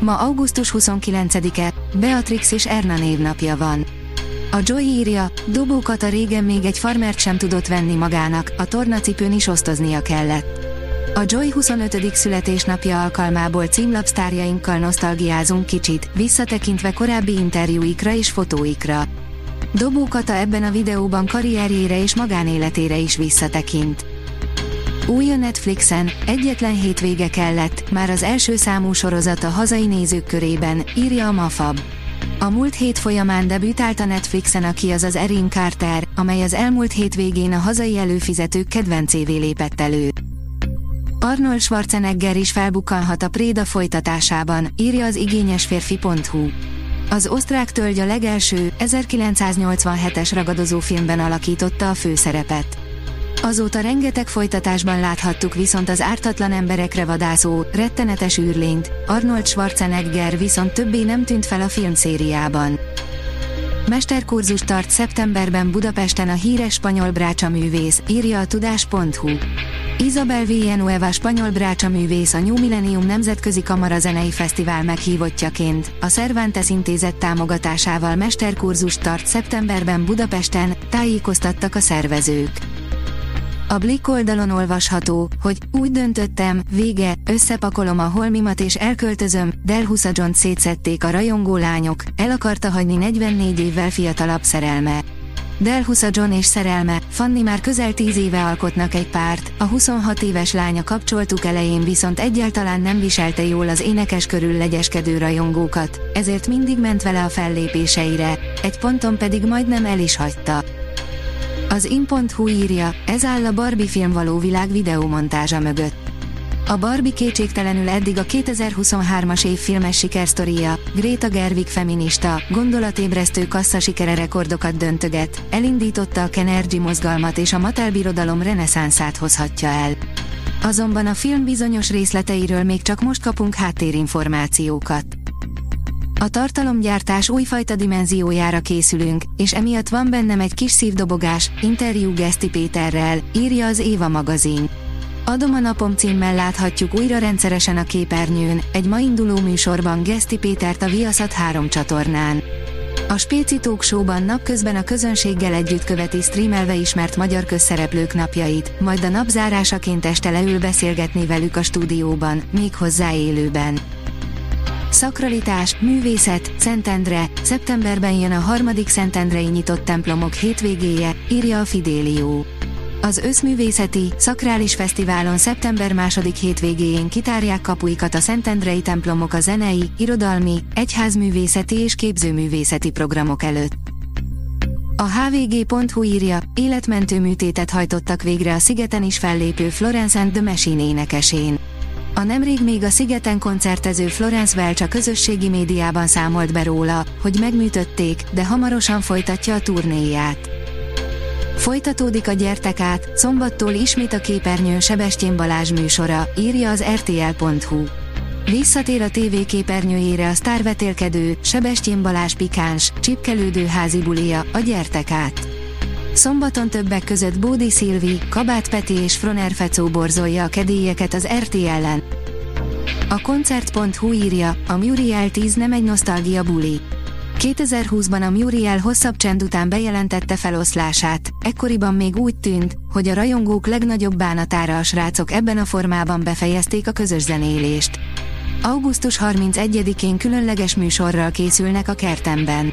Ma augusztus 29-e, Beatrix és Erna névnapja van. A Joy írja, dobókat a régen még egy farmert sem tudott venni magának, a tornacipőn is osztoznia kellett. A Joy 25. születésnapja alkalmából címlapsztárjainkkal nosztalgiázunk kicsit, visszatekintve korábbi interjúikra és fotóikra. Dobó Kata ebben a videóban karrierjére és magánéletére is visszatekint. Új a Netflixen, egyetlen hétvége kellett, már az első számú sorozat a hazai nézők körében, írja a Mafab. A múlt hét folyamán debütált a Netflixen a ki az az Erin Carter, amely az elmúlt hétvégén a hazai előfizetők kedvencévé lépett elő. Arnold Schwarzenegger is felbukkanhat a Préda folytatásában, írja az igényesférfi.hu. Az osztrák tölgy a legelső, 1987-es ragadozó filmben alakította a főszerepet. Azóta rengeteg folytatásban láthattuk viszont az ártatlan emberekre vadászó, rettenetes űrlényt, Arnold Schwarzenegger viszont többé nem tűnt fel a filmszériában. Mesterkurzus tart szeptemberben Budapesten a híres spanyol brácsa művész, írja a tudás.hu. Isabel Villanueva spanyol brácsa művész a New Millennium Nemzetközi Kamara Zenei Fesztivál meghívottjaként, a Cervantes intézet támogatásával mesterkurzus tart szeptemberben Budapesten, tájékoztattak a szervezők. A Blick oldalon olvasható, hogy úgy döntöttem, vége, összepakolom a holmimat és elköltözöm, Del John szétszették a rajongó lányok, el akarta hagyni 44 évvel fiatalabb szerelme. Del John és szerelme, Fanni már közel 10 éve alkotnak egy párt, a 26 éves lánya kapcsoltuk elején viszont egyáltalán nem viselte jól az énekes körül legyeskedő rajongókat, ezért mindig ment vele a fellépéseire, egy ponton pedig majdnem el is hagyta. Az in.hu írja, ez áll a Barbie film való világ videómontázsa mögött. A Barbie kétségtelenül eddig a 2023-as év filmes sikersztoria, Greta Gerwig feminista, gondolatébresztő kassza sikere rekordokat döntöget, elindította a Kenergy mozgalmat és a Mattel birodalom reneszánszát hozhatja el. Azonban a film bizonyos részleteiről még csak most kapunk háttérinformációkat. A tartalomgyártás újfajta dimenziójára készülünk, és emiatt van bennem egy kis szívdobogás, interjú Geszti Péterrel, írja az Éva magazin. Adom a napom címmel láthatjuk újra rendszeresen a képernyőn, egy ma induló műsorban Geszti Pétert a Viaszat 3 csatornán. A Spéci Talk Show-ban napközben a közönséggel együtt követi streamelve ismert magyar közszereplők napjait, majd a napzárásaként este leül beszélgetni velük a stúdióban, még hozzá élőben. Szakralitás, művészet, Szentendre, szeptemberben jön a harmadik Szentendrei nyitott templomok hétvégéje, írja a Fidélió. Az Összművészeti, Szakrális Fesztiválon szeptember második hétvégéjén kitárják kapuikat a Szentendrei templomok a zenei, irodalmi, egyházművészeti és képzőművészeti programok előtt. A hvg.hu írja, életmentő műtétet hajtottak végre a szigeten is fellépő Florence and the Machine énekesén. A nemrég még a szigeten koncertező Florence Welch a közösségi médiában számolt be róla, hogy megműtötték, de hamarosan folytatja a turnéját. Folytatódik a Gyertek át, szombattól ismét a képernyőn Sebestyén Balázs műsora, írja az rtl.hu. Visszatér a TV képernyőjére a sztárvetélkedő, Sebestyén Balázs pikáns, csipkelődő házi bulia, a Gyertek át. Szombaton többek között Bódi Szilvi, Kabát Peti és Froner Fecó borzolja a kedélyeket az RTL-en. A koncert.hu írja, a Muriel 10 nem egy nosztalgia buli. 2020-ban a Muriel hosszabb csend után bejelentette feloszlását, ekkoriban még úgy tűnt, hogy a rajongók legnagyobb bánatára a srácok ebben a formában befejezték a közös zenélést. Augusztus 31-én különleges műsorral készülnek a kertemben.